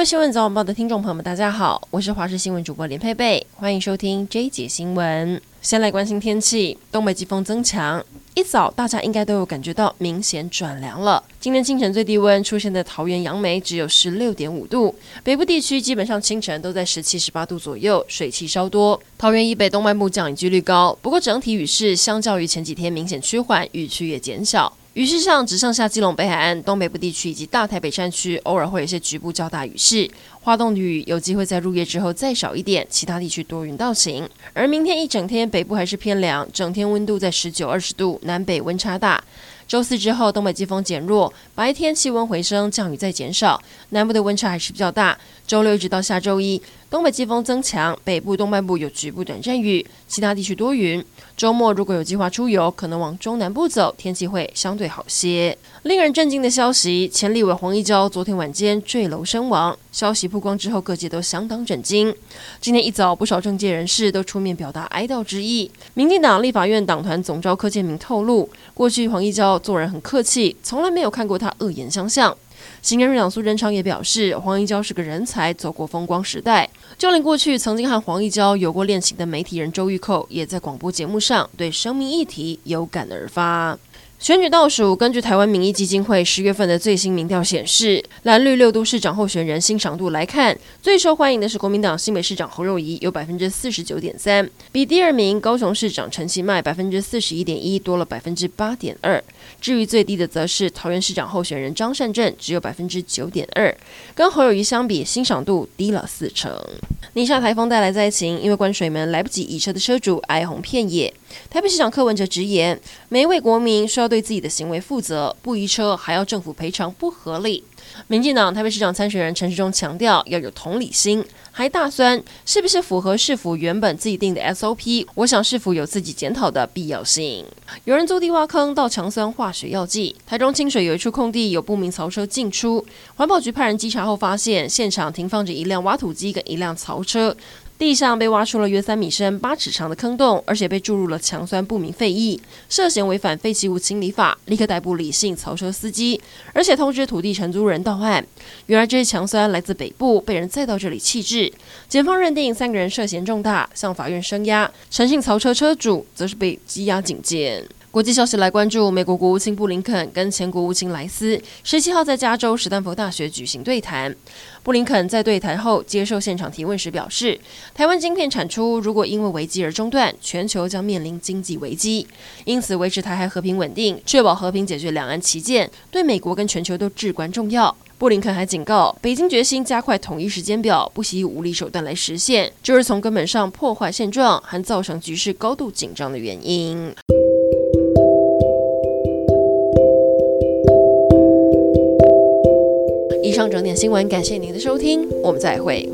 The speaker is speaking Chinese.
位新闻早晚报的听众朋友们，大家好，我是华视新闻主播连佩佩，欢迎收听这一节新闻。先来关心天气，东北季风增强，一早大家应该都有感觉到明显转凉了。今天清晨最低温出现在桃园杨梅，只有十六点五度，北部地区基本上清晨都在十七、十八度左右，水汽稍多。桃园以北东半部降雨几率高，不过整体雨势相较于前几天明显趋缓，雨区也减小。雨势上只剩下基隆北海岸、东北部地区以及大台北山区，偶尔会有些局部较大雨势。花东雨有机会在入夜之后再少一点，其他地区多云到晴。而明天一整天，北部还是偏凉，整天温度在十九、二十度，南北温差大。周四之后，东北季风减弱，白天气温回升，降雨再减少，南部的温差还是比较大。周六一直到下周一，东北季风增强，北部东半部有局部短暂雨，其他地区多云。周末如果有计划出游，可能往中南部走，天气会相对好些。令人震惊的消息，前立委黄义交昨天晚间坠楼身亡。消息曝光之后，各界都相当震惊。今天一早，不少政界人士都出面表达哀悼之意。民进党立法院党团总召柯建铭透露，过去黄义交做人很客气，从来没有看过他恶言相向。新任院长苏贞昌也表示，黄义交是个人才，走过风光时代。就连过去曾经和黄义交有过恋情的媒体人周玉蔻，也在广播节目上对生命议题有感而发。选举倒数，根据台湾民意基金会十月份的最新民调显示，蓝绿六都市长候选人欣赏度来看，最受欢迎的是国民党新北市长侯友宜，有百分之四十九点三，比第二名高雄市长陈其迈百分之四十一点一多了百分之八点二。至于最低的，则是桃园市长候选人张善政，只有百分之九点二，跟侯友宜相比，欣赏度低了四成。尼莎台风带来灾情，因为关水门来不及移车的车主哀鸿遍野。台北市长柯文哲直言，每一位国民需要对自己的行为负责，不移车还要政府赔偿，不合理。民进党台北市长参选人陈时中强调要有同理心，还大酸是不是符合市府原本自己定的 SOP？我想市府有自己检讨的必要性。有人坐地挖坑倒强酸化学药剂，台中清水有一处空地有不明槽车进出，环保局派人稽查后发现，现场停放着一辆挖土机跟一辆槽车。地上被挖出了约三米深、八尺长的坑洞，而且被注入了强酸不明废液，涉嫌违反废弃物清理法，立刻逮捕李姓槽车司机，而且通知土地承租人到案。原来这些强酸来自北部，被人载到这里弃置。检方认定三个人涉嫌重大，向法院声押。陈姓槽车车主则是被羁押警戒。国际消息来关注，美国国务卿布林肯跟前国务卿莱斯十七号在加州史丹佛大学举行对谈。布林肯在对谈后接受现场提问时表示，台湾晶片产出如果因为危机而中断，全球将面临经济危机。因此，维持台海和平稳定，确保和平解决两岸歧见，对美国跟全球都至关重要。布林肯还警告，北京决心加快统一时间表，不惜以武力手段来实现，就是从根本上破坏现状，还造成局势高度紧张的原因。上整点新闻，感谢您的收听，我们再会。